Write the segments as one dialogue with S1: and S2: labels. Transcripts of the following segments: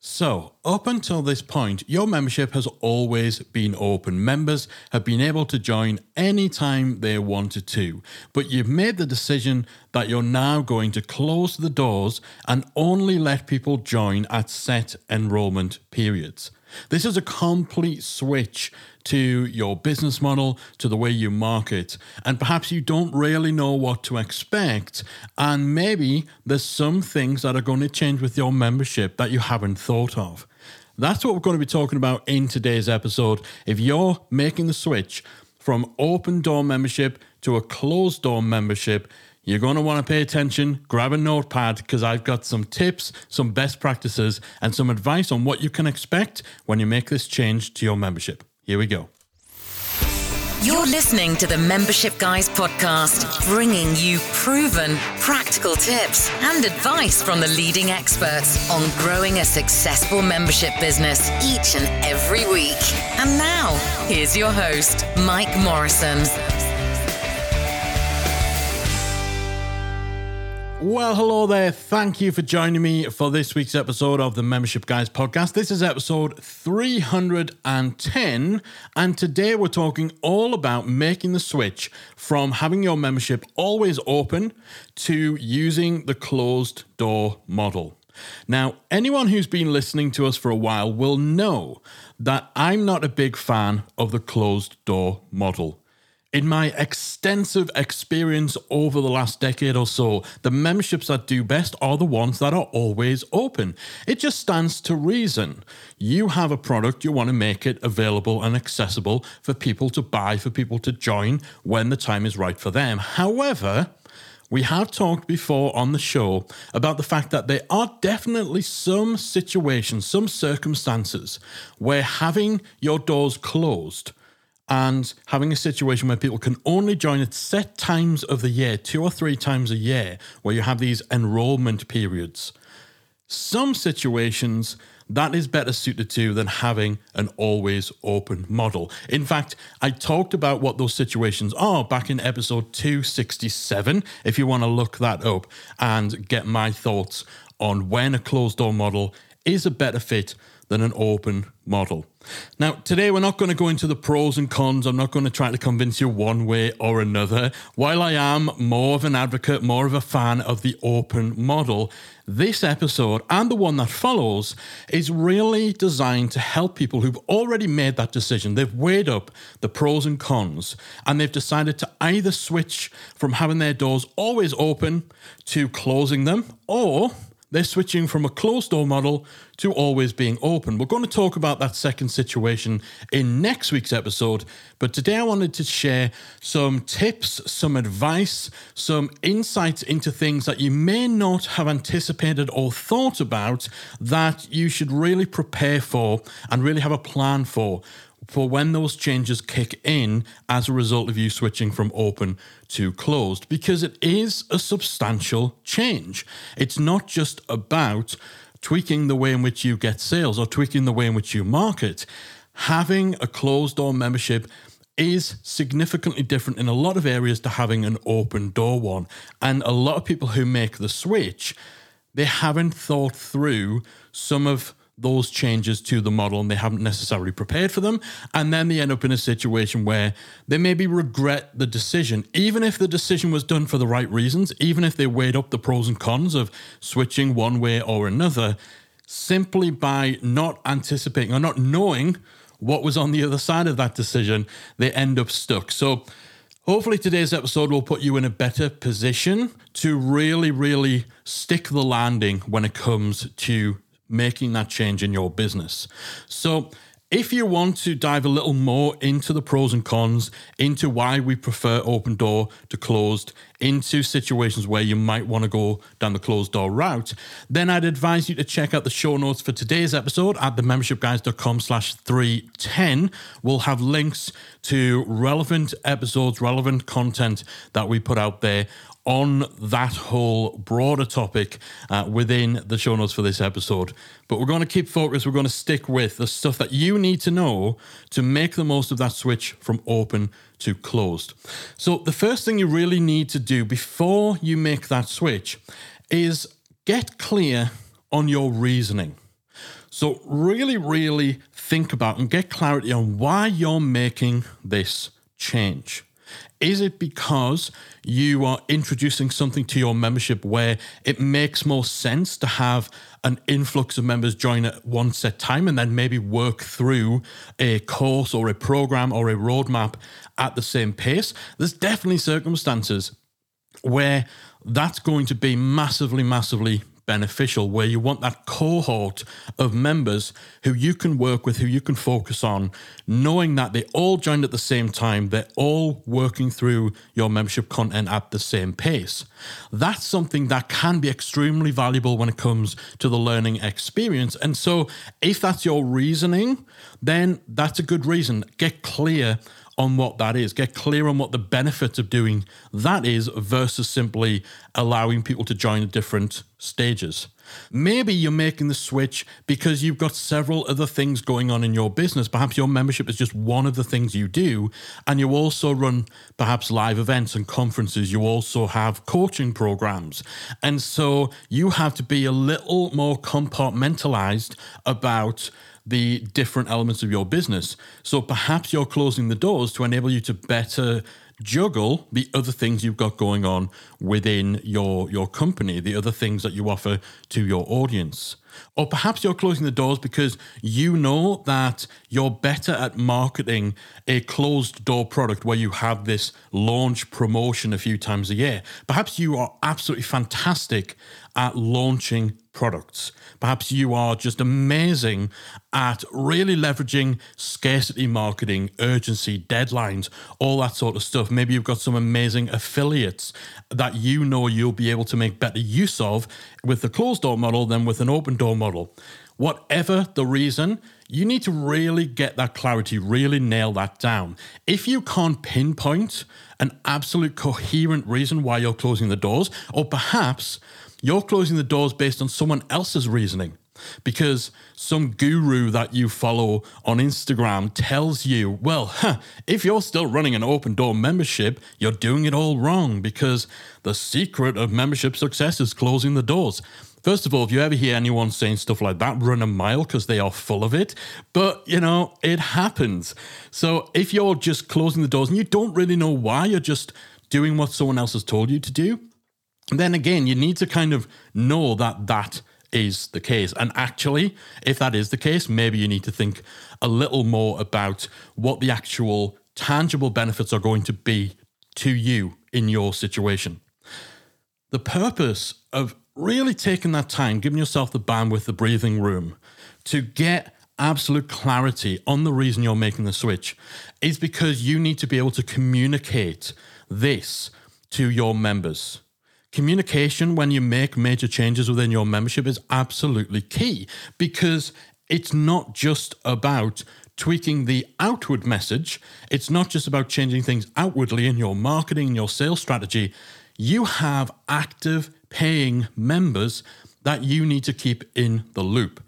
S1: So, up until this point, your membership has always been open. Members have been able to join anytime they wanted to. But you've made the decision that you're now going to close the doors and only let people join at set enrollment periods. This is a complete switch to your business model, to the way you market, and perhaps you don't really know what to expect. And maybe there's some things that are going to change with your membership that you haven't thought of. That's what we're going to be talking about in today's episode. If you're making the switch from open door membership to a closed door membership, you're going to want to pay attention, grab a notepad because I've got some tips, some best practices, and some advice on what you can expect when you make this change to your membership. Here we go.
S2: You're listening to the Membership Guys podcast, bringing you proven, practical tips and advice from the leading experts on growing a successful membership business each and every week. And now, here's your host, Mike Morrison.
S1: Well, hello there. Thank you for joining me for this week's episode of the Membership Guys podcast. This is episode 310, and today we're talking all about making the switch from having your membership always open to using the closed door model. Now, anyone who's been listening to us for a while will know that I'm not a big fan of the closed door model. In my extensive experience over the last decade or so, the memberships that do best are the ones that are always open. It just stands to reason. You have a product, you want to make it available and accessible for people to buy, for people to join when the time is right for them. However, we have talked before on the show about the fact that there are definitely some situations, some circumstances where having your doors closed and having a situation where people can only join at set times of the year, two or three times a year, where you have these enrollment periods. Some situations that is better suited to than having an always open model. In fact, I talked about what those situations are back in episode 267, if you want to look that up and get my thoughts on when a closed door model is a better fit than an open model. Now, today we're not going to go into the pros and cons. I'm not going to try to convince you one way or another. While I am more of an advocate, more of a fan of the open model, this episode and the one that follows is really designed to help people who've already made that decision. They've weighed up the pros and cons and they've decided to either switch from having their doors always open to closing them or they're switching from a closed door model to always being open. We're going to talk about that second situation in next week's episode, but today I wanted to share some tips, some advice, some insights into things that you may not have anticipated or thought about that you should really prepare for and really have a plan for for when those changes kick in as a result of you switching from open to closed, because it is a substantial change. It's not just about tweaking the way in which you get sales or tweaking the way in which you market. Having a closed door membership is significantly different in a lot of areas to having an open door one. And a lot of people who make the switch, they haven't thought through some of those changes to the model and they haven't necessarily prepared for them. And then they end up in a situation where they maybe regret the decision, even if the decision was done for the right reasons, even if they weighed up the pros and cons of switching one way or another, simply by not anticipating or not knowing what was on the other side of that decision, they end up stuck. So, Hopefully, today's episode will put you in a better position to really, really stick the landing when it comes to making that change in your business. So, if you want to dive a little more into the pros and cons, into why we prefer open door to closed, into situations where you might want to go down the closed door route, then I'd advise you to check out the show notes for today's episode at themembershipguys.com slash 310. We'll have links to relevant episodes, relevant content that we put out there on that whole broader topic uh, within the show notes for this episode. But we're going to keep focused. We're going to stick with the stuff that you need to know to make the most of that switch from open to closed. So, the first thing you really need to do before you make that switch is get clear on your reasoning. So, really, really think about and get clarity on why you're making this change. Is it because you are introducing something to your membership where it makes more sense to have an influx of members join at one set time and then maybe work through a course or a program or a roadmap at the same pace? There's definitely circumstances where that's going to be massively, massively beneficial, where you want that cohort of members who you can work with, who you can focus on, knowing that they all joined at the same time, they're all working through your membership content at the same pace. That's something that can be extremely valuable when it comes to the learning experience. And so, if that's your reasoning, then that's a good reason. Get clear on what that is. Get clear on what the benefits of doing that is versus simply allowing people to join different stages. Maybe you're making the switch because you've got several other things going on in your business. Perhaps your membership is just one of the things you do, and you also run perhaps live events and conferences. You also have coaching programs. And so you have to be a little more compartmentalized about the different elements of your business. So perhaps you're closing the doors to enable you to better juggle the other things you've got going on within your your company, the other things that you offer to your audience. Or perhaps you're closing the doors because you know that you're better at marketing a closed door product where you have this launch promotion a few times a year. Perhaps you are absolutely fantastic at launching products. Perhaps you are just amazing at really leveraging scarcity marketing, urgency, deadlines, all that sort of stuff. Maybe you've got some amazing affiliates that you know you'll be able to make better use of with the closed door model than with an open door model. Whatever the reason, you need to really get that clarity, really nail that down. If you can't pinpoint an absolute coherent reason why you're closing the doors, or perhaps you're closing the doors based on someone else's reasoning because some guru that you follow on Instagram tells you, well, huh, if you're still running an open door membership, you're doing it all wrong because the secret of membership success is closing the doors. First of all, if you ever hear anyone saying stuff like that, run a mile because they are full of it. But, you know, it happens. So if you're just closing the doors and you don't really know why, you're just doing what someone else has told you to do, then again, you need to kind of know that that is the case. And actually, if that is the case, maybe you need to think a little more about what the actual tangible benefits are going to be to you in your situation. The purpose of really taking that time, giving yourself the bandwidth, the breathing room to get absolute clarity on the reason you're making the switch is because you need to be able to communicate this to your members communication when you make major changes within your membership is absolutely key because it's not just about tweaking the outward message, it's not just about changing things outwardly in your marketing, and your sales strategy. You have active paying members that you need to keep in the loop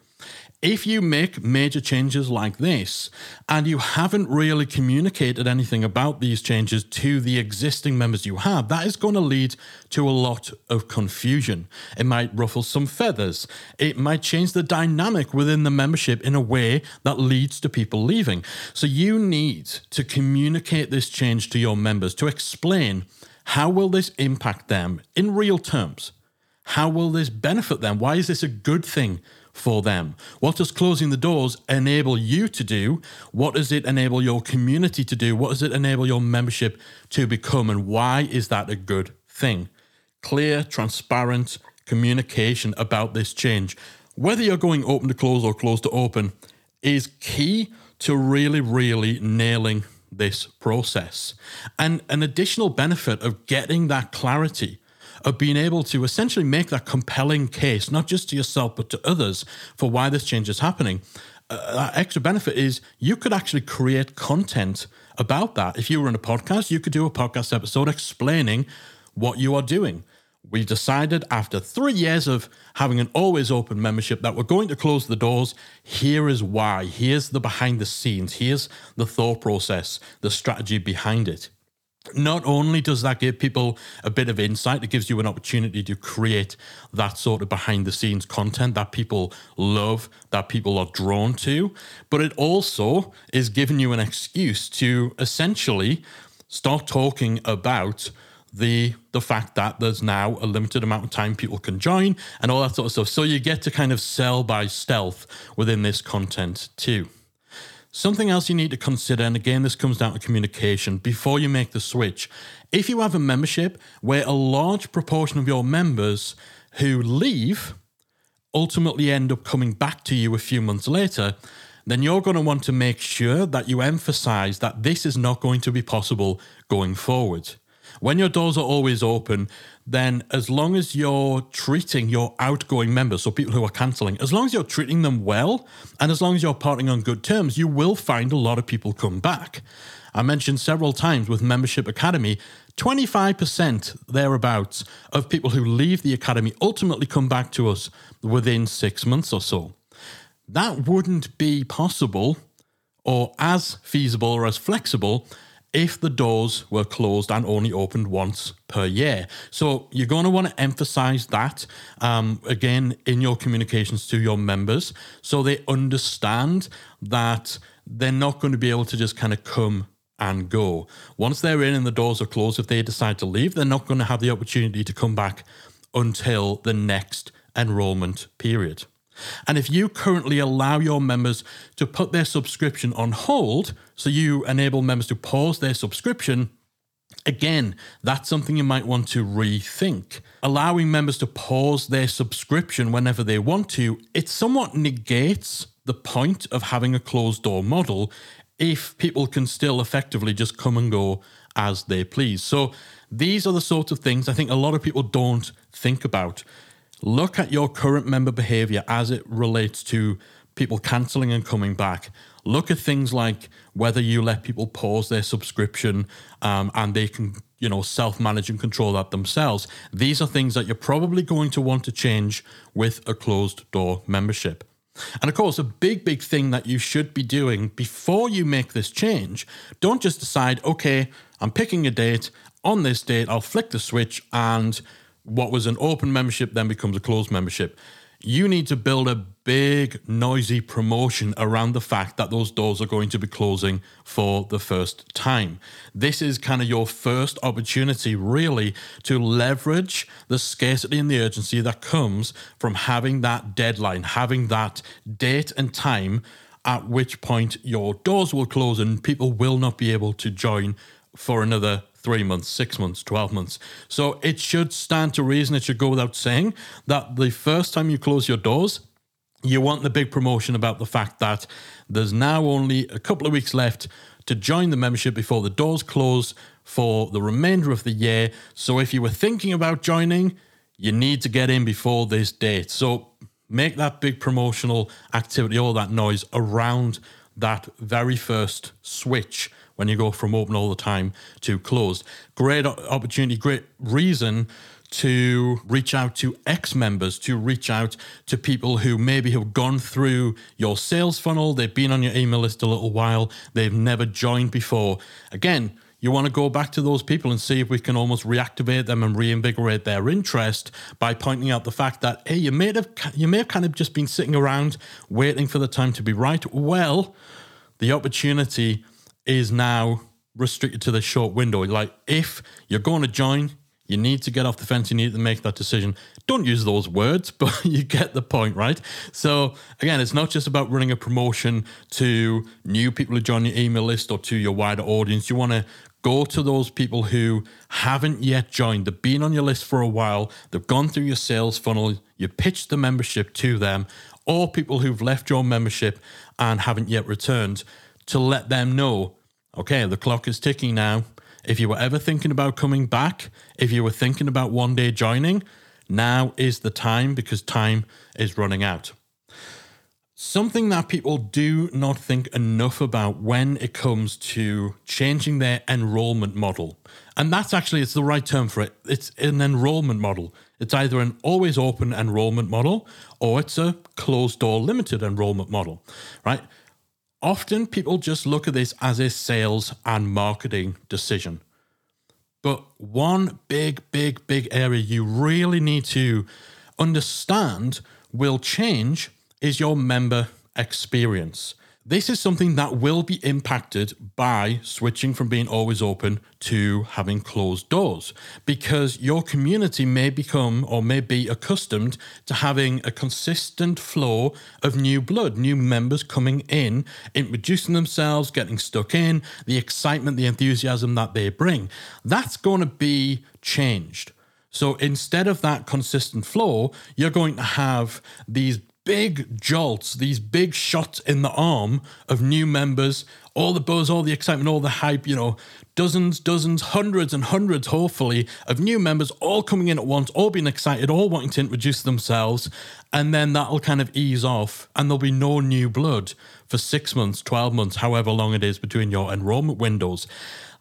S1: if you make major changes like this and you haven't really communicated anything about these changes to the existing members you have, that is going to lead to a lot of confusion. It might ruffle some feathers. It might change the dynamic within the membership in a way that leads to people leaving. So you need to communicate this change to your members to explain how will this impact them in real terms? How will this benefit them? Why is this a good thing for them? What does closing the doors enable you to do? What does it enable your community to do? What does it enable your membership to become? And why is that a good thing? Clear, transparent communication about this change, whether you're going open to close or close to open, is key to really, really nailing this process. And an additional benefit of getting that clarity of being able to essentially make that compelling case, not just to yourself, but to others for why this change is happening. Uh, that extra benefit is you could actually create content about that. If you were in a podcast, you could do a podcast episode explaining what you are doing. We decided after three years of having an always open membership that we're going to close the doors. Here is why. Here's the behind the scenes. Here's the thought process, the strategy behind it. Not only does that give people a bit of insight, it gives you an opportunity to create that sort of behind the scenes content that people love, that people are drawn to, but it also is giving you an excuse to essentially start talking about the the fact that there's now a limited amount of time people can join and all that sort of stuff. So you get to kind of sell by stealth within this content too. Something else you need to consider, and again, this comes down to communication before you make the switch. If you have a membership where a large proportion of your members who leave ultimately end up coming back to you a few months later, then you're going to want to make sure that you emphasize that this is not going to be possible going forward. When your doors are always open, then as long as you're treating your outgoing members, so people who are cancelling, as long as you're treating them well and as long as you're parting on good terms, you will find a lot of people come back. I mentioned several times with Membership Academy, 25% thereabouts of people who leave the academy ultimately come back to us within six months or so. That wouldn't be possible or as feasible or as flexible if the doors were closed and only opened once per year. So you're going to want to emphasize that um, again in your communications to your members so they understand that they're not going to be able to just kind of come and go. Once they're in and the doors are closed, if they decide to leave, they're not going to have the opportunity to come back until the next enrollment period. And if you currently allow your members to put their subscription on hold, so you enable members to pause their subscription, Again, that's something you might want to rethink. Allowing members to pause their subscription whenever they want to, it somewhat negates the point of having a closed door model if people can still effectively just come and go as they please. So, these are the sort of things I think a lot of people don't think about look at your current member behavior as it relates to people cancelling and coming back. Look at things like whether you let people pause their subscription um, and they can, you know, self-manage and control that themselves. These are things that you're probably going to want to change with a closed door membership. And of course, a big, big thing that you should be doing before you make this change, don't just decide, okay, I'm picking a date. On this date, I'll flick the switch and what was an open membership then becomes a closed membership. You need to build a big, noisy promotion around the fact that those doors are going to be closing for the first time. This is kind of your first opportunity, really, to leverage the scarcity and the urgency that comes from having that deadline, having that date and time at which point your doors will close and people will not be able to join for another three months, six months, 12 months. So it should stand to reason, it should go without saying that the first time you close your doors, you want the big promotion about the fact that there's now only a couple of weeks left to join the membership before the doors close for the remainder of the year. So if you were thinking about joining, you need to get in before this date. So make that big promotional activity, all that noise around that very first switch when you go from open all the time to closed. Great opportunity, great reason to reach out to ex members, to reach out to people who maybe have gone through your sales funnel, they've been on your email list a little while, they've never joined before. Again, you want to go back to those people and see if we can almost reactivate them and reinvigorate their interest by pointing out the fact that hey, you may have you may have kind of just been sitting around waiting for the time to be right. Well, the opportunity is now restricted to the short window. Like if you're going to join, you need to get off the fence. You need to make that decision. Don't use those words, but you get the point, right? So again, it's not just about running a promotion to new people who join your email list or to your wider audience. You want to go to those people who haven't yet joined. They've been on your list for a while. They've gone through your sales funnel. You pitched the membership to them, or people who've left your membership and haven't yet returned to let them know okay, the clock is ticking now. If you were ever thinking about coming back, if you were thinking about one day joining, now is the time because time is running out. Something that people do not think enough about when it comes to changing their enrollment model. And that's actually it's the right term for it. It's an enrollment model. It's either an always open enrollment model or it's a closed door limited enrollment model, right? Often people just look at this as a sales and marketing decision. But one big, big, big area you really need to understand will change is your member experience. This is something that will be impacted by switching from being always open to having closed doors because your community may become or may be accustomed to having a consistent flow of new blood, new members coming in, introducing themselves, getting stuck in, the excitement, the enthusiasm that they bring. That's going to be changed. So instead of that consistent flow, you're going to have these big jolts, these big shots in the arm of new members, all the buzz, all the excitement, all the hype, you know, dozens, dozens, hundreds and hundreds, hopefully, of new members all coming in at once, all being excited, all wanting to introduce themselves. And then that'll kind of ease off, and there'll be no new blood for six months, 12 months, however long it is between your enrollment windows.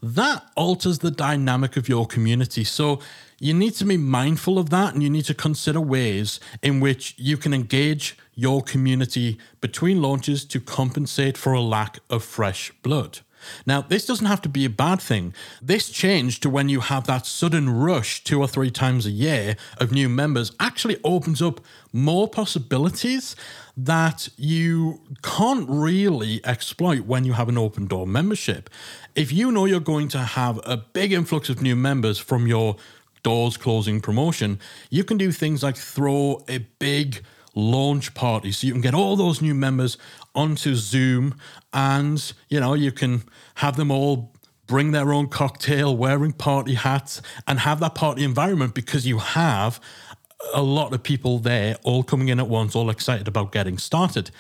S1: That alters the dynamic of your community. So, you need to be mindful of that and you need to consider ways in which you can engage your community between launches to compensate for a lack of fresh blood. Now, this doesn't have to be a bad thing. This change to when you have that sudden rush two or three times a year of new members actually opens up more possibilities that you can't really exploit when you have an open door membership. If you know you're going to have a big influx of new members from your doors closing promotion, you can do things like throw a big launch party so you can get all those new members onto Zoom and you know you can have them all bring their own cocktail wearing party hats and have that party environment because you have a lot of people there all coming in at once all excited about getting started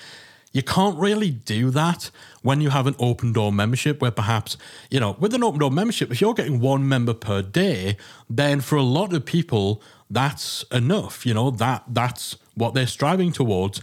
S1: you can't really do that when you have an open door membership, where perhaps, you know, with an open door membership, if you're getting one member per day, then for a lot of people, that's enough. You know, that that's what they're striving towards.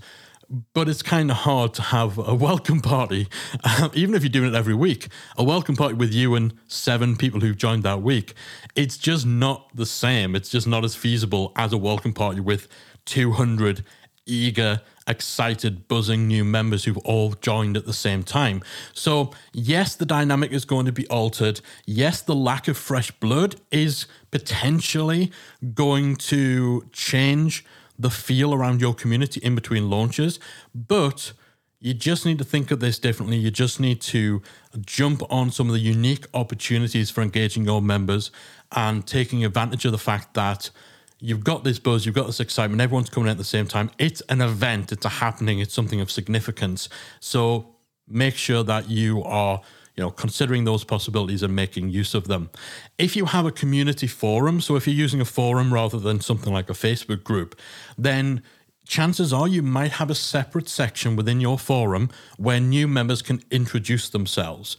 S1: But it's kind of hard to have a welcome party, um, even if you're doing it every week. A welcome party with you and seven people who've joined that week. It's just not the same. It's just not as feasible as a welcome party with 200 eager excited, buzzing new members who've all joined at the same time. So, yes, the dynamic is going to be altered. Yes, the lack of fresh blood is potentially going to change the feel around your community in between launches, but you just need to think of this differently. You just need to jump on some of the unique opportunities for engaging your members and taking advantage of the fact that you've got this buzz, you've got this excitement, everyone's coming at the same time. It's an event, it's a happening, it's something of significance. So make sure that you are you know considering those possibilities and making use of them if you have a community forum so if you're using a forum rather than something like a facebook group then chances are you might have a separate section within your forum where new members can introduce themselves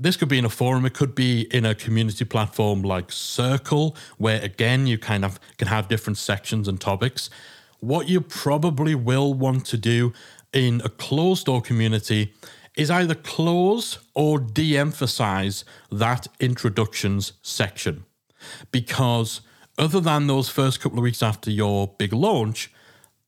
S1: this could be in a forum, it could be in a community platform like Circle, where again, you kind of can have different sections and topics. What you probably will want to do in a closed door community is either close or de emphasize that introductions section. Because other than those first couple of weeks after your big launch,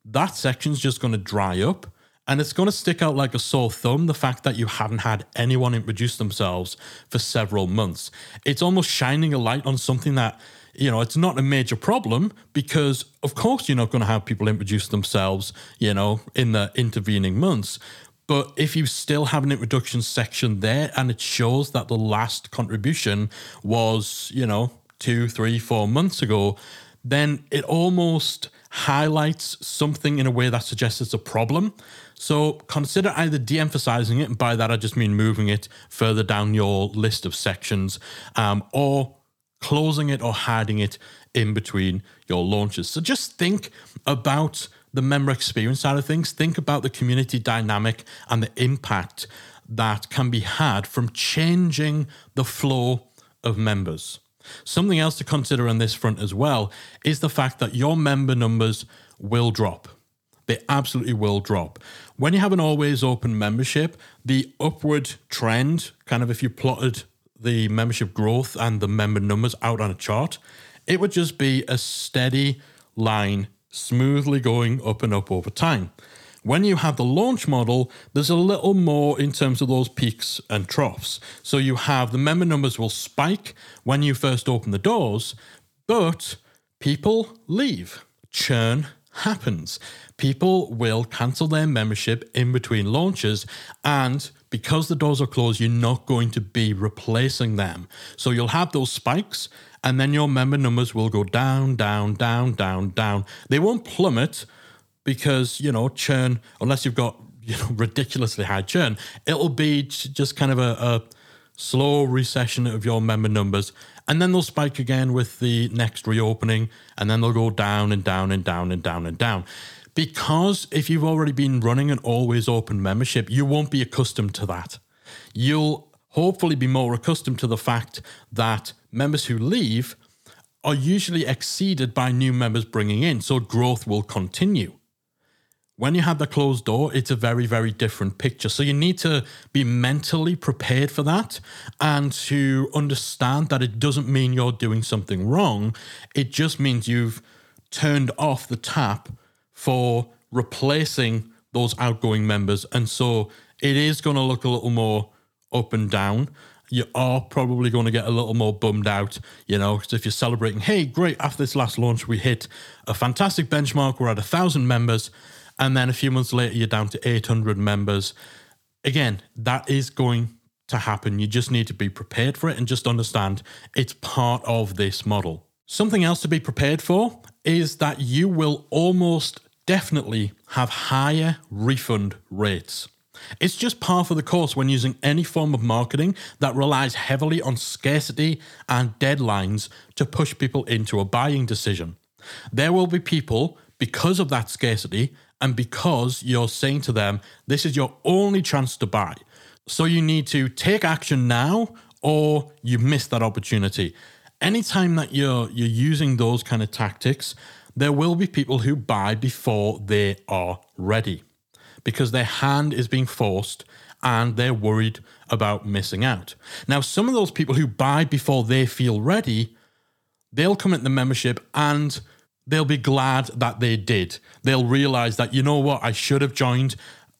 S1: that section's just going to dry up and it's going to stick out like a sore thumb the fact that you haven't had anyone introduce themselves for several months. It's almost shining a light on something that, you know, it's not a major problem because, of course, you're not going to have people introduce themselves, you know, in the intervening months. But if you still have an introduction section there and it shows that the last contribution was, you know, two, three, four months ago, then it almost highlights something in a way that suggests it's a problem. So consider either de emphasizing it, and by that I just mean moving it further down your list of sections, um, or closing it or hiding it in between your launches. So just think about the member experience side of things, think about the community dynamic and the impact that can be had from changing the flow of members. Something else to consider on this front as well is the fact that your member numbers will drop. They absolutely will drop. When you have an always open membership, the upward trend, kind of if you plotted the membership growth and the member numbers out on a chart, it would just be a steady line, smoothly going up and up over time. When you have the launch model, there's a little more in terms of those peaks and troughs. So you have the member numbers will spike when you first open the doors, but people leave. Churn happens. People will cancel their membership in between launches, and because the doors are closed, you're not going to be replacing them. So you'll have those spikes, and then your member numbers will go down, down, down, down, down. They won't plummet because, you know, churn, unless you've got, you know, ridiculously high churn, it'll be just kind of a, a slow recession of your member numbers. And then they'll spike again with the next reopening, and then they'll go down and down and down and down and down. Because if you've already been running an always open membership, you won't be accustomed to that. You'll hopefully be more accustomed to the fact that members who leave are usually exceeded by new members bringing in, so growth will continue. When you have the closed door, it's a very, very different picture. So you need to be mentally prepared for that and to understand that it doesn't mean you're doing something wrong. It just means you've turned off the tap for replacing those outgoing members. And so it is going to look a little more up and down. You are probably going to get a little more bummed out, you know, because if you're celebrating, hey, great, after this last launch, we hit a fantastic benchmark, we're at a thousand members, and then a few months later, you're down to 800 members. Again, that is going to happen. You just need to be prepared for it and just understand it's part of this model. Something else to be prepared for is that you will almost definitely have higher refund rates. It's just par for the course when using any form of marketing that relies heavily on scarcity and deadlines to push people into a buying decision. There will be people, because of that scarcity and because you're saying to them, this is your only chance to buy. So you need to take action now or you miss that opportunity. Anytime that you're you're using those kind of tactics, there will be people who buy before they are ready because their hand is being forced and they're worried about missing out. Now, some of those people who buy before they feel ready, they'll come into the membership and they'll be glad that they did. They'll realize that, you know what, I should have joined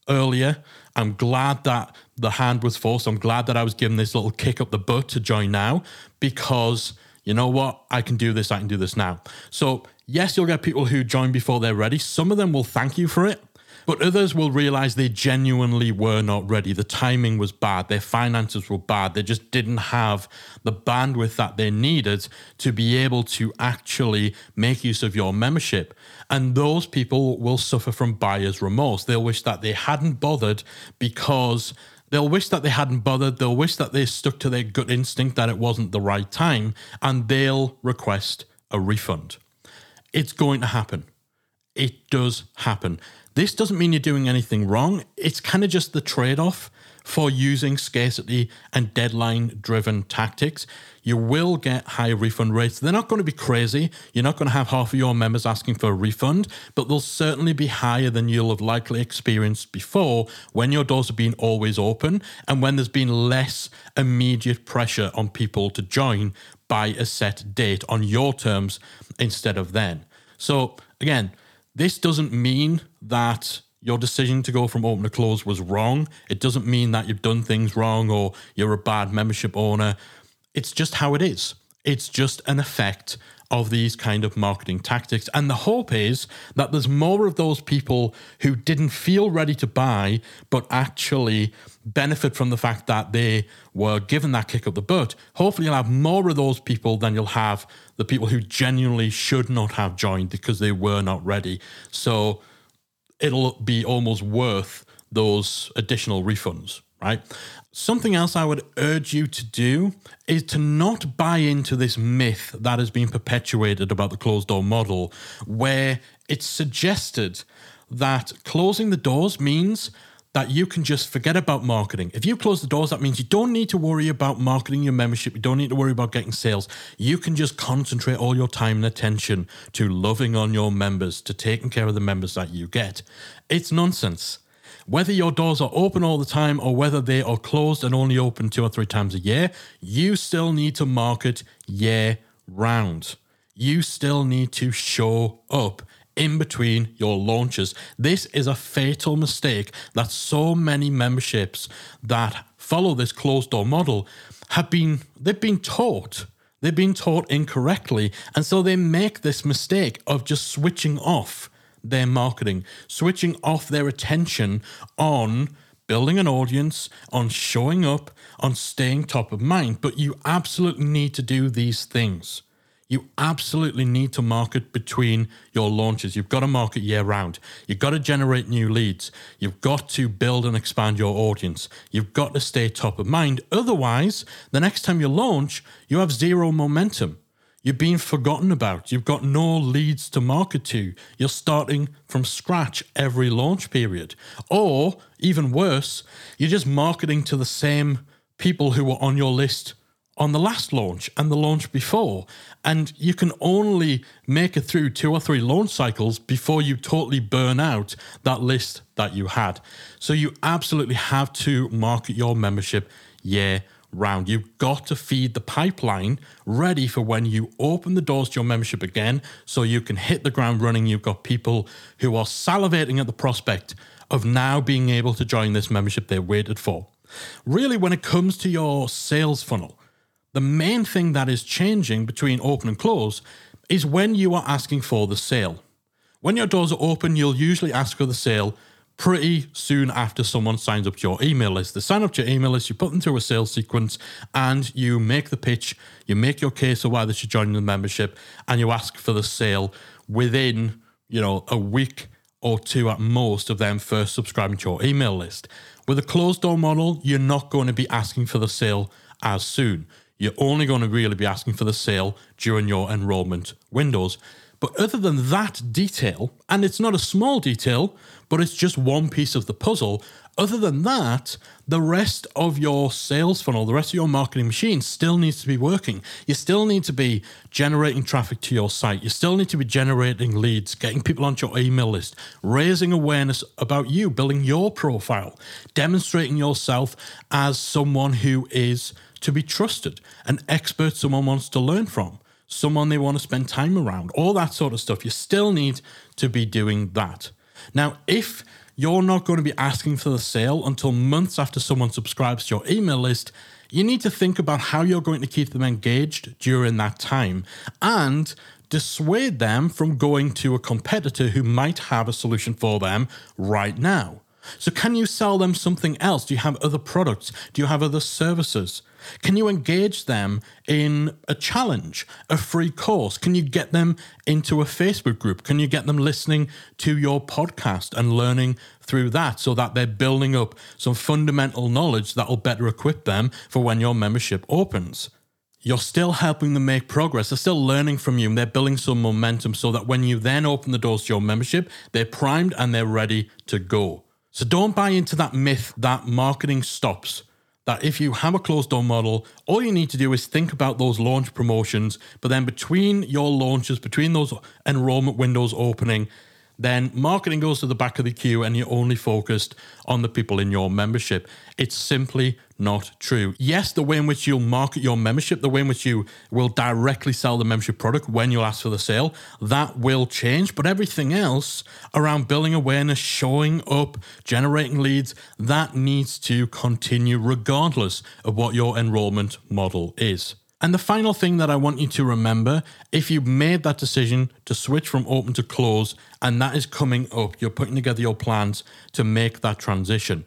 S1: earlier. I'm glad that the hand was forced. I'm glad that I was given this little kick up the butt to join now because you know what? I can do this. I can do this now. So, yes, you'll get people who join before they're ready. Some of them will thank you for it. But others will realize they genuinely were not ready. The timing was bad. Their finances were bad. They just didn't have the bandwidth that they needed to be able to actually make use of your membership. And those people will suffer from buyer's remorse. They'll wish that they hadn't bothered because they'll wish that they hadn't bothered. They'll wish that they stuck to their gut instinct that it wasn't the right time and they'll request a refund. It's going to happen. It does happen. This doesn't mean you're doing anything wrong. It's kind of just the trade off for using scarcity and deadline driven tactics. You will get higher refund rates. They're not going to be crazy. You're not going to have half of your members asking for a refund, but they'll certainly be higher than you'll have likely experienced before when your doors have been always open and when there's been less immediate pressure on people to join by a set date on your terms instead of then. So, again, this doesn't mean that your decision to go from open to close was wrong. It doesn't mean that you've done things wrong or you're a bad membership owner. It's just how it is. It's just an effect of these kind of marketing tactics. And the hope is that there's more of those people who didn't feel ready to buy, but actually benefit from the fact that they were given that kick up the butt. Hopefully, you'll have more of those people than you'll have the people who genuinely should not have joined because they were not ready. So it'll be almost worth those additional refunds, right? Something else I would urge you to do is to not buy into this myth that has been perpetuated about the closed door model, where it's suggested that closing the doors means that you can just forget about marketing. If you close the doors, that means you don't need to worry about marketing your membership. You don't need to worry about getting sales. You can just concentrate all your time and attention to loving on your members, to taking care of the members that you get. It's nonsense. Whether your doors are open all the time or whether they are closed and only open two or three times a year, you still need to market year round. You still need to show up in between your launches. This is a fatal mistake that so many memberships that follow this closed door model have been they've been taught. They've been taught incorrectly and so they make this mistake of just switching off their marketing switching off their attention on building an audience on showing up on staying top of mind. But you absolutely need to do these things you absolutely need to market between your launches. You've got to market year round. You've got to generate new leads. You've got to build and expand your audience. You've got to stay top of mind. Otherwise, the next time you launch, you have zero momentum. You're being forgotten about. You've got no leads to market to. You're starting from scratch every launch period. Or, even worse, you're just marketing to the same people who were on your list on the last launch and the launch before. And you can only make it through two or three launch cycles before you totally burn out that list that you had. So you absolutely have to market your membership year round. You've got to feed the pipeline ready for when you open the doors to your membership again so you can hit the ground running. You've got people who are salivating at the prospect of now being able to join this membership they waited for. Really, when it comes to your sales funnel, the main thing that is changing between open and close is when you are asking for the sale. When your doors are open, you'll usually ask for the sale pretty soon after someone signs up to your email list. They sign up to your email list, you put them through a sales sequence, and you make the pitch, you make your case of why they should join the membership, and you ask for the sale within, you know, a week or two at most of them first subscribing to your email list. With a closed door model, you're not going to be asking for the sale as soon you're only going to really be asking for the sale during your enrollment windows. But other than that detail, and it's not a small detail, but it's just one piece of the puzzle, other than that, the rest of your sales funnel, the rest of your marketing machine still needs to be working. You still need to be generating traffic to your site. You still need to be generating leads, getting people onto your email list, raising awareness about you, building your profile, demonstrating yourself as someone who is to be trusted, an expert someone wants to learn from, someone they want to spend time around, all that sort of stuff. You still need to be doing that. Now, if you're not going to be asking for the sale until months after someone subscribes to your email list, you need to think about how you're going to keep them engaged during that time and dissuade them from going to a competitor who might have a solution for them right now. So, can you sell them something else? Do you have other products? Do you have other services? Can you engage them in a challenge, a free course? Can you get them into a Facebook group? Can you get them listening to your podcast and learning through that so that they're building up some fundamental knowledge that will better equip them for when your membership opens? You're still helping them make progress. They're still learning from you and they're building some momentum so that when you then open the doors to your membership, they're primed and they're ready to go. So don't buy into that myth that marketing stops that if you have a closed door model, all you need to do is think about those launch promotions. But then between your launches, between those enrollment windows opening, then marketing goes to the back of the queue and you're only focused on the people in your membership. It's simply not true. Yes, the way in which you'll market your membership, the way in which you will directly sell the membership product when you'll ask for the sale, that will change. But everything else around building awareness, showing up, generating leads, that needs to continue regardless of what your enrollment model is. And the final thing that I want you to remember if you've made that decision to switch from open to close and that is coming up, you're putting together your plans to make that transition.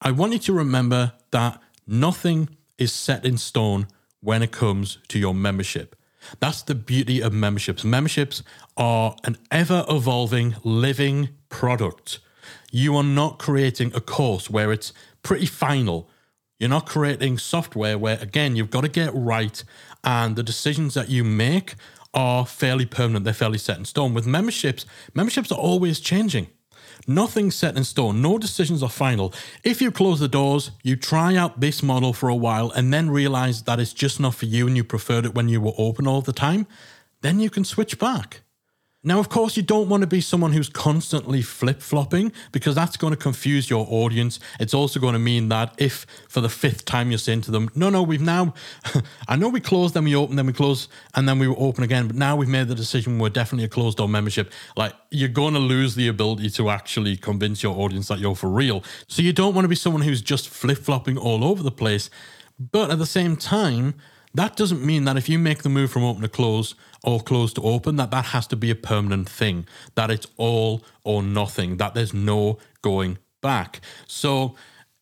S1: I want you to remember that nothing is set in stone when it comes to your membership. That's the beauty of memberships. Memberships are an ever evolving, living product. You are not creating a course where it's pretty final you're not creating software where, again, you've got to get right and the decisions that you make are fairly permanent, they're fairly set in stone. With memberships, memberships are always changing. Nothing's set in stone. No decisions are final. If you close the doors, you try out this model for a while and then realize that it's just not for you and you preferred it when you were open all the time, then you can switch back. Now, of course, you don't want to be someone who's constantly flip flopping because that's going to confuse your audience. It's also going to mean that if for the fifth time you're saying to them, no, no, we've now, I know we closed, then we open, then we close, and then we were open again, but now we've made the decision we're definitely a closed door membership. Like, you're going to lose the ability to actually convince your audience that you're for real. So, you don't want to be someone who's just flip flopping all over the place. But at the same time, that doesn't mean that if you make the move from open to close or close to open, that that has to be a permanent thing, that it's all or nothing, that there's no going back. So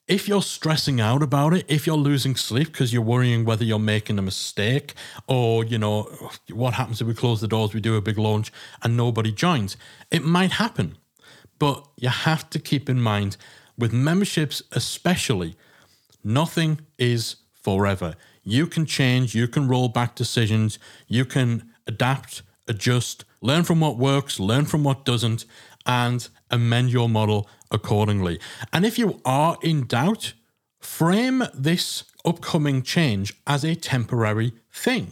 S1: if you're stressing out about it, if you're losing sleep because you're worrying whether you're making a mistake or, you know, what happens if we close the doors, we do a big launch and nobody joins, it might happen. But you have to keep in mind, with memberships especially, nothing is forever. You can change, you can roll back decisions, you can adapt, adjust, learn from what works, learn from what doesn't, and amend your model accordingly. And if you are in doubt, frame this upcoming change as a temporary thing.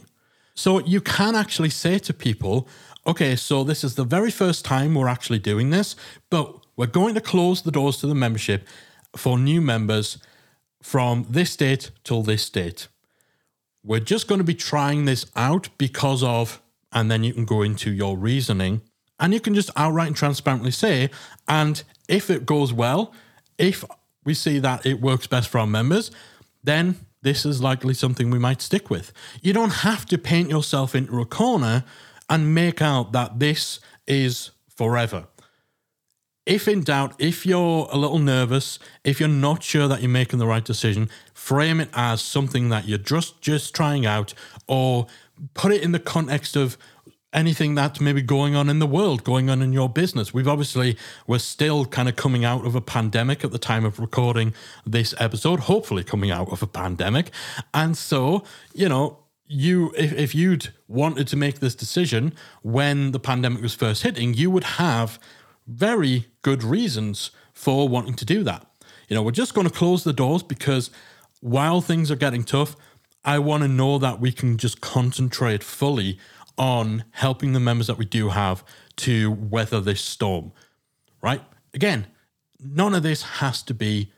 S1: So you can actually say to people, okay, so this is the very first time we're actually doing this, but we're going to close the doors to the membership for new members from this date till this date we're just going to be trying this out because of, and then you can go into your reasoning and you can just outright and transparently say, and if it goes well, if we see that it works best for our members, then this is likely something we might stick with. You don't have to paint yourself into a corner and make out that this is forever if in doubt, if you're a little nervous, if you're not sure that you're making the right decision, frame it as something that you're just just trying out, or put it in the context of anything that's maybe going on in the world, going on in your business. We've obviously we're still kind of coming out of a pandemic at the time of recording this episode, hopefully coming out of a pandemic. And so, you know, you if, if you'd wanted to make this decision when the pandemic was first hitting, you would have very good reasons for wanting to do that. You know, we're just going to close the doors because while things are getting tough, I want to know that we can just concentrate fully on helping the members that we do have to weather this storm, right? Again, none of this has to be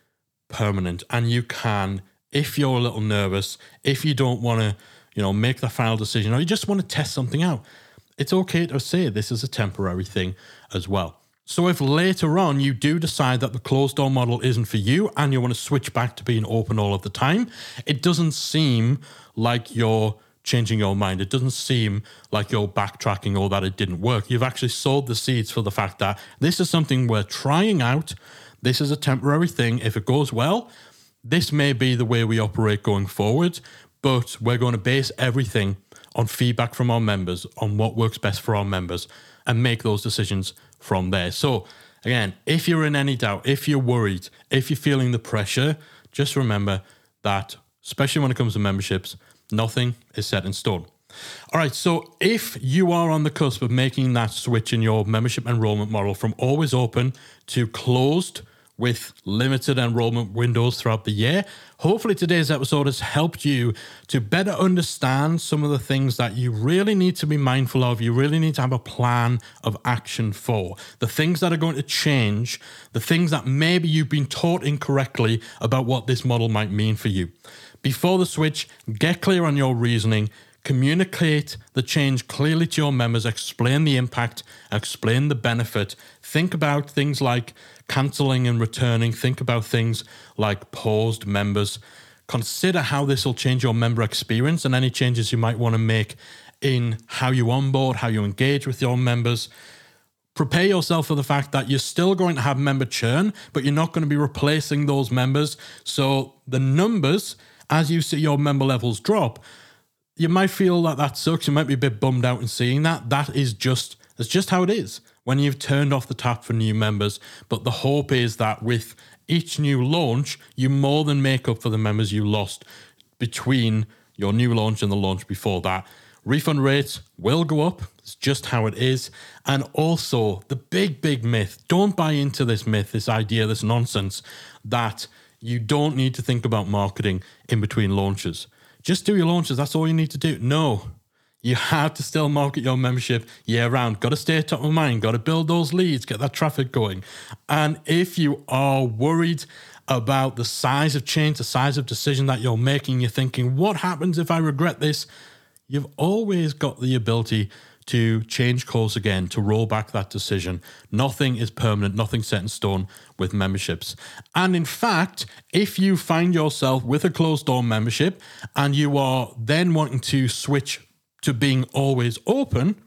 S1: permanent, and you can, if you're a little nervous, if you don't want to, you know, make the final decision, or you just want to test something out, it's okay to say this is a temporary thing as well. So, if later on you do decide that the closed door model isn't for you and you want to switch back to being open all of the time, it doesn't seem like you're changing your mind. It doesn't seem like you're backtracking or that it didn't work. You've actually sowed the seeds for the fact that this is something we're trying out. This is a temporary thing. If it goes well, this may be the way we operate going forward, but we're going to base everything on feedback from our members, on what works best for our members, and make those decisions from there. So, again, if you're in any doubt, if you're worried, if you're feeling the pressure, just remember that, especially when it comes to memberships, nothing is set in stone. All right, so if you are on the cusp of making that switch in your membership enrollment model from always open to closed, with limited enrollment windows throughout the year. Hopefully, today's episode has helped you to better understand some of the things that you really need to be mindful of. You really need to have a plan of action for the things that are going to change, the things that maybe you've been taught incorrectly about what this model might mean for you. Before the switch, get clear on your reasoning, Communicate the change clearly to your members, explain the impact, explain the benefit. Think about things like cancelling and returning, think about things like paused members. Consider how this will change your member experience and any changes you might want to make in how you onboard, how you engage with your members. Prepare yourself for the fact that you're still going to have member churn, but you're not going to be replacing those members. So the numbers, as you see your member levels drop, you might feel that that sucks. You might be a bit bummed out in seeing that. That is just that's just how it is when you've turned off the tap for new members. But the hope is that with each new launch, you more than make up for the members you lost between your new launch and the launch before that. Refund rates will go up. It's just how it is. And also, the big, big myth don't buy into this myth, this idea, this nonsense that you don't need to think about marketing in between launches. Just do your launches. That's all you need to do. No, you have to still market your membership year round. Got to stay top of mind, got to build those leads, get that traffic going. And if you are worried about the size of change, the size of decision that you're making, you're thinking, what happens if I regret this? You've always got the ability to change course again, to roll back that decision. Nothing is permanent, nothing set in stone with memberships. And in fact, if you find yourself with a closed door membership and you are then wanting to switch to being always open,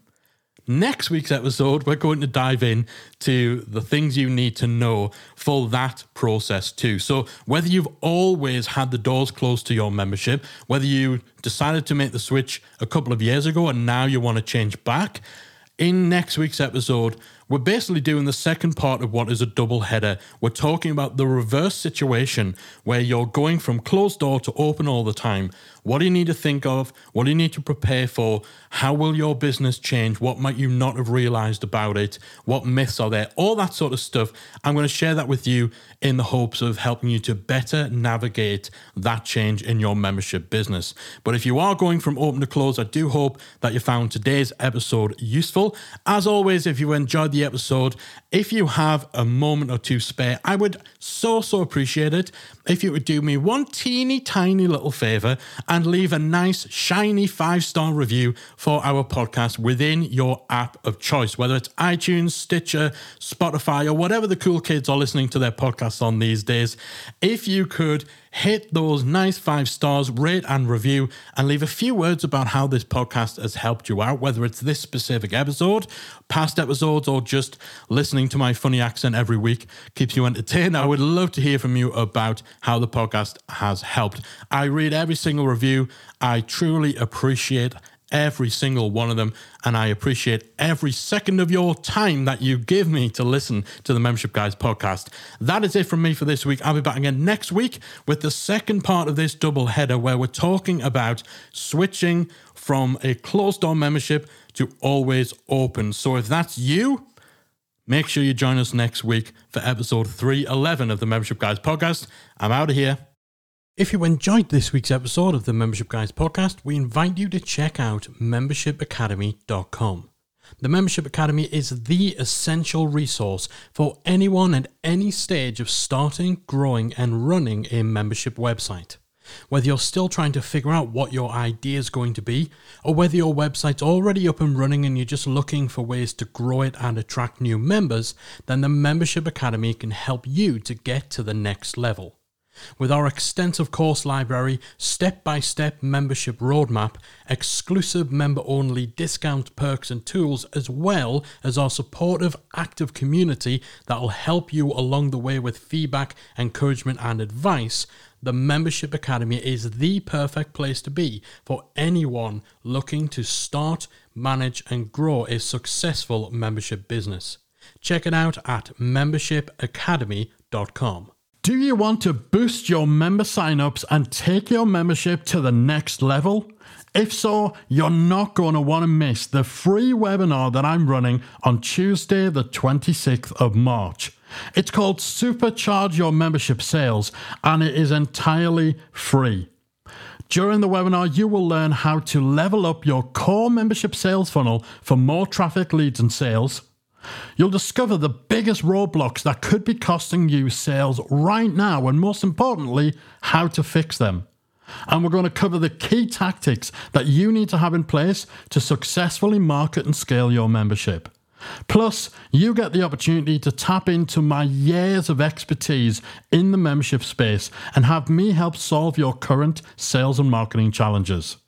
S1: next week's episode, we're going to dive in to the things you need to know for that process too. So, whether you've always had the doors closed to your membership, whether you decided to make the switch a couple of years ago and now you want to change back, in next week's episode, we're basically doing the second part of what is a double header. We're talking about the reverse situation where you're going from closed door to open all the time. What do you need to think of? What do you need to prepare for? How will your business change? What might you not have realized about it? What myths are there? All that sort of stuff. I'm going to share that with you in the hopes of helping you to better navigate that change in your membership business. But if you are going from open to close, I do hope that you found today's episode useful. As always, if you enjoyed the episode, if you have a moment or two spare, I would so, so appreciate it if you would do me one teeny tiny little favor and leave a nice, shiny five star review for our podcast within your app of choice, whether it's iTunes, Stitcher, Spotify, or whatever the cool kids are listening to their podcasts on these days. If you could hit those nice five stars, rate and review, and leave a few words about how this podcast has helped you out, whether it's this specific episode, past episodes, or just listening to my funny accent every week keeps you entertained. I would love to hear from you about how the podcast has helped. I read every single review. I truly appreciate every single one of them. And I appreciate every second of your time that you give me to listen to the Membership Guys podcast. That is it from me for this week. I'll be back again next week with the second part of this double header where we're talking about switching from a closed door membership to always open. So if that's you, make sure you join us next week for episode 311 of the Membership Guys podcast. I'm out of here. If you enjoyed this week's episode of the Membership Guys podcast, we invite you to check out membershipacademy.com. The Membership Academy is the essential resource for anyone at any stage of starting, growing, and running a membership website. Whether you're still trying to figure out what your idea is going to be, or whether your website's already up and running and you're just looking for ways to grow it and attract new members, then the Membership Academy can help you to get to the next level. With our extensive course library, step by step membership roadmap, exclusive member only discount perks and tools, as well as our supportive, active community that will help you along the way with feedback, encouragement, and advice, the Membership Academy is the perfect place to be for anyone looking to start, manage, and grow a successful membership business. Check it out at membershipacademy.com. Do you want to boost your member signups and take your membership to the next level? If so, you're not going to want to miss the free webinar that I'm running on Tuesday, the 26th of March. It's called Supercharge Your Membership Sales and it is entirely free. During the webinar, you will learn how to level up your core membership sales funnel for more traffic, leads, and sales You'll discover the biggest roadblocks that could be costing you sales right now, and most importantly, how to fix them. And we're going to cover the key tactics that you need to have in place to successfully market and scale your membership. Plus, you get the opportunity to tap into my years of expertise in the membership space and have me help solve your current sales and marketing challenges.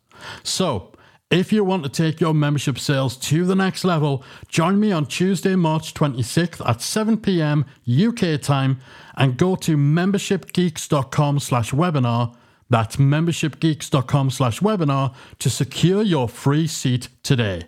S1: So, if you want to take your membership sales to the next level, join me on Tuesday, March 26th at 7 p.m. UK time and go to membershipgeeks.com slash webinar. That's membershipgeeks.com slash webinar to secure your free seat today.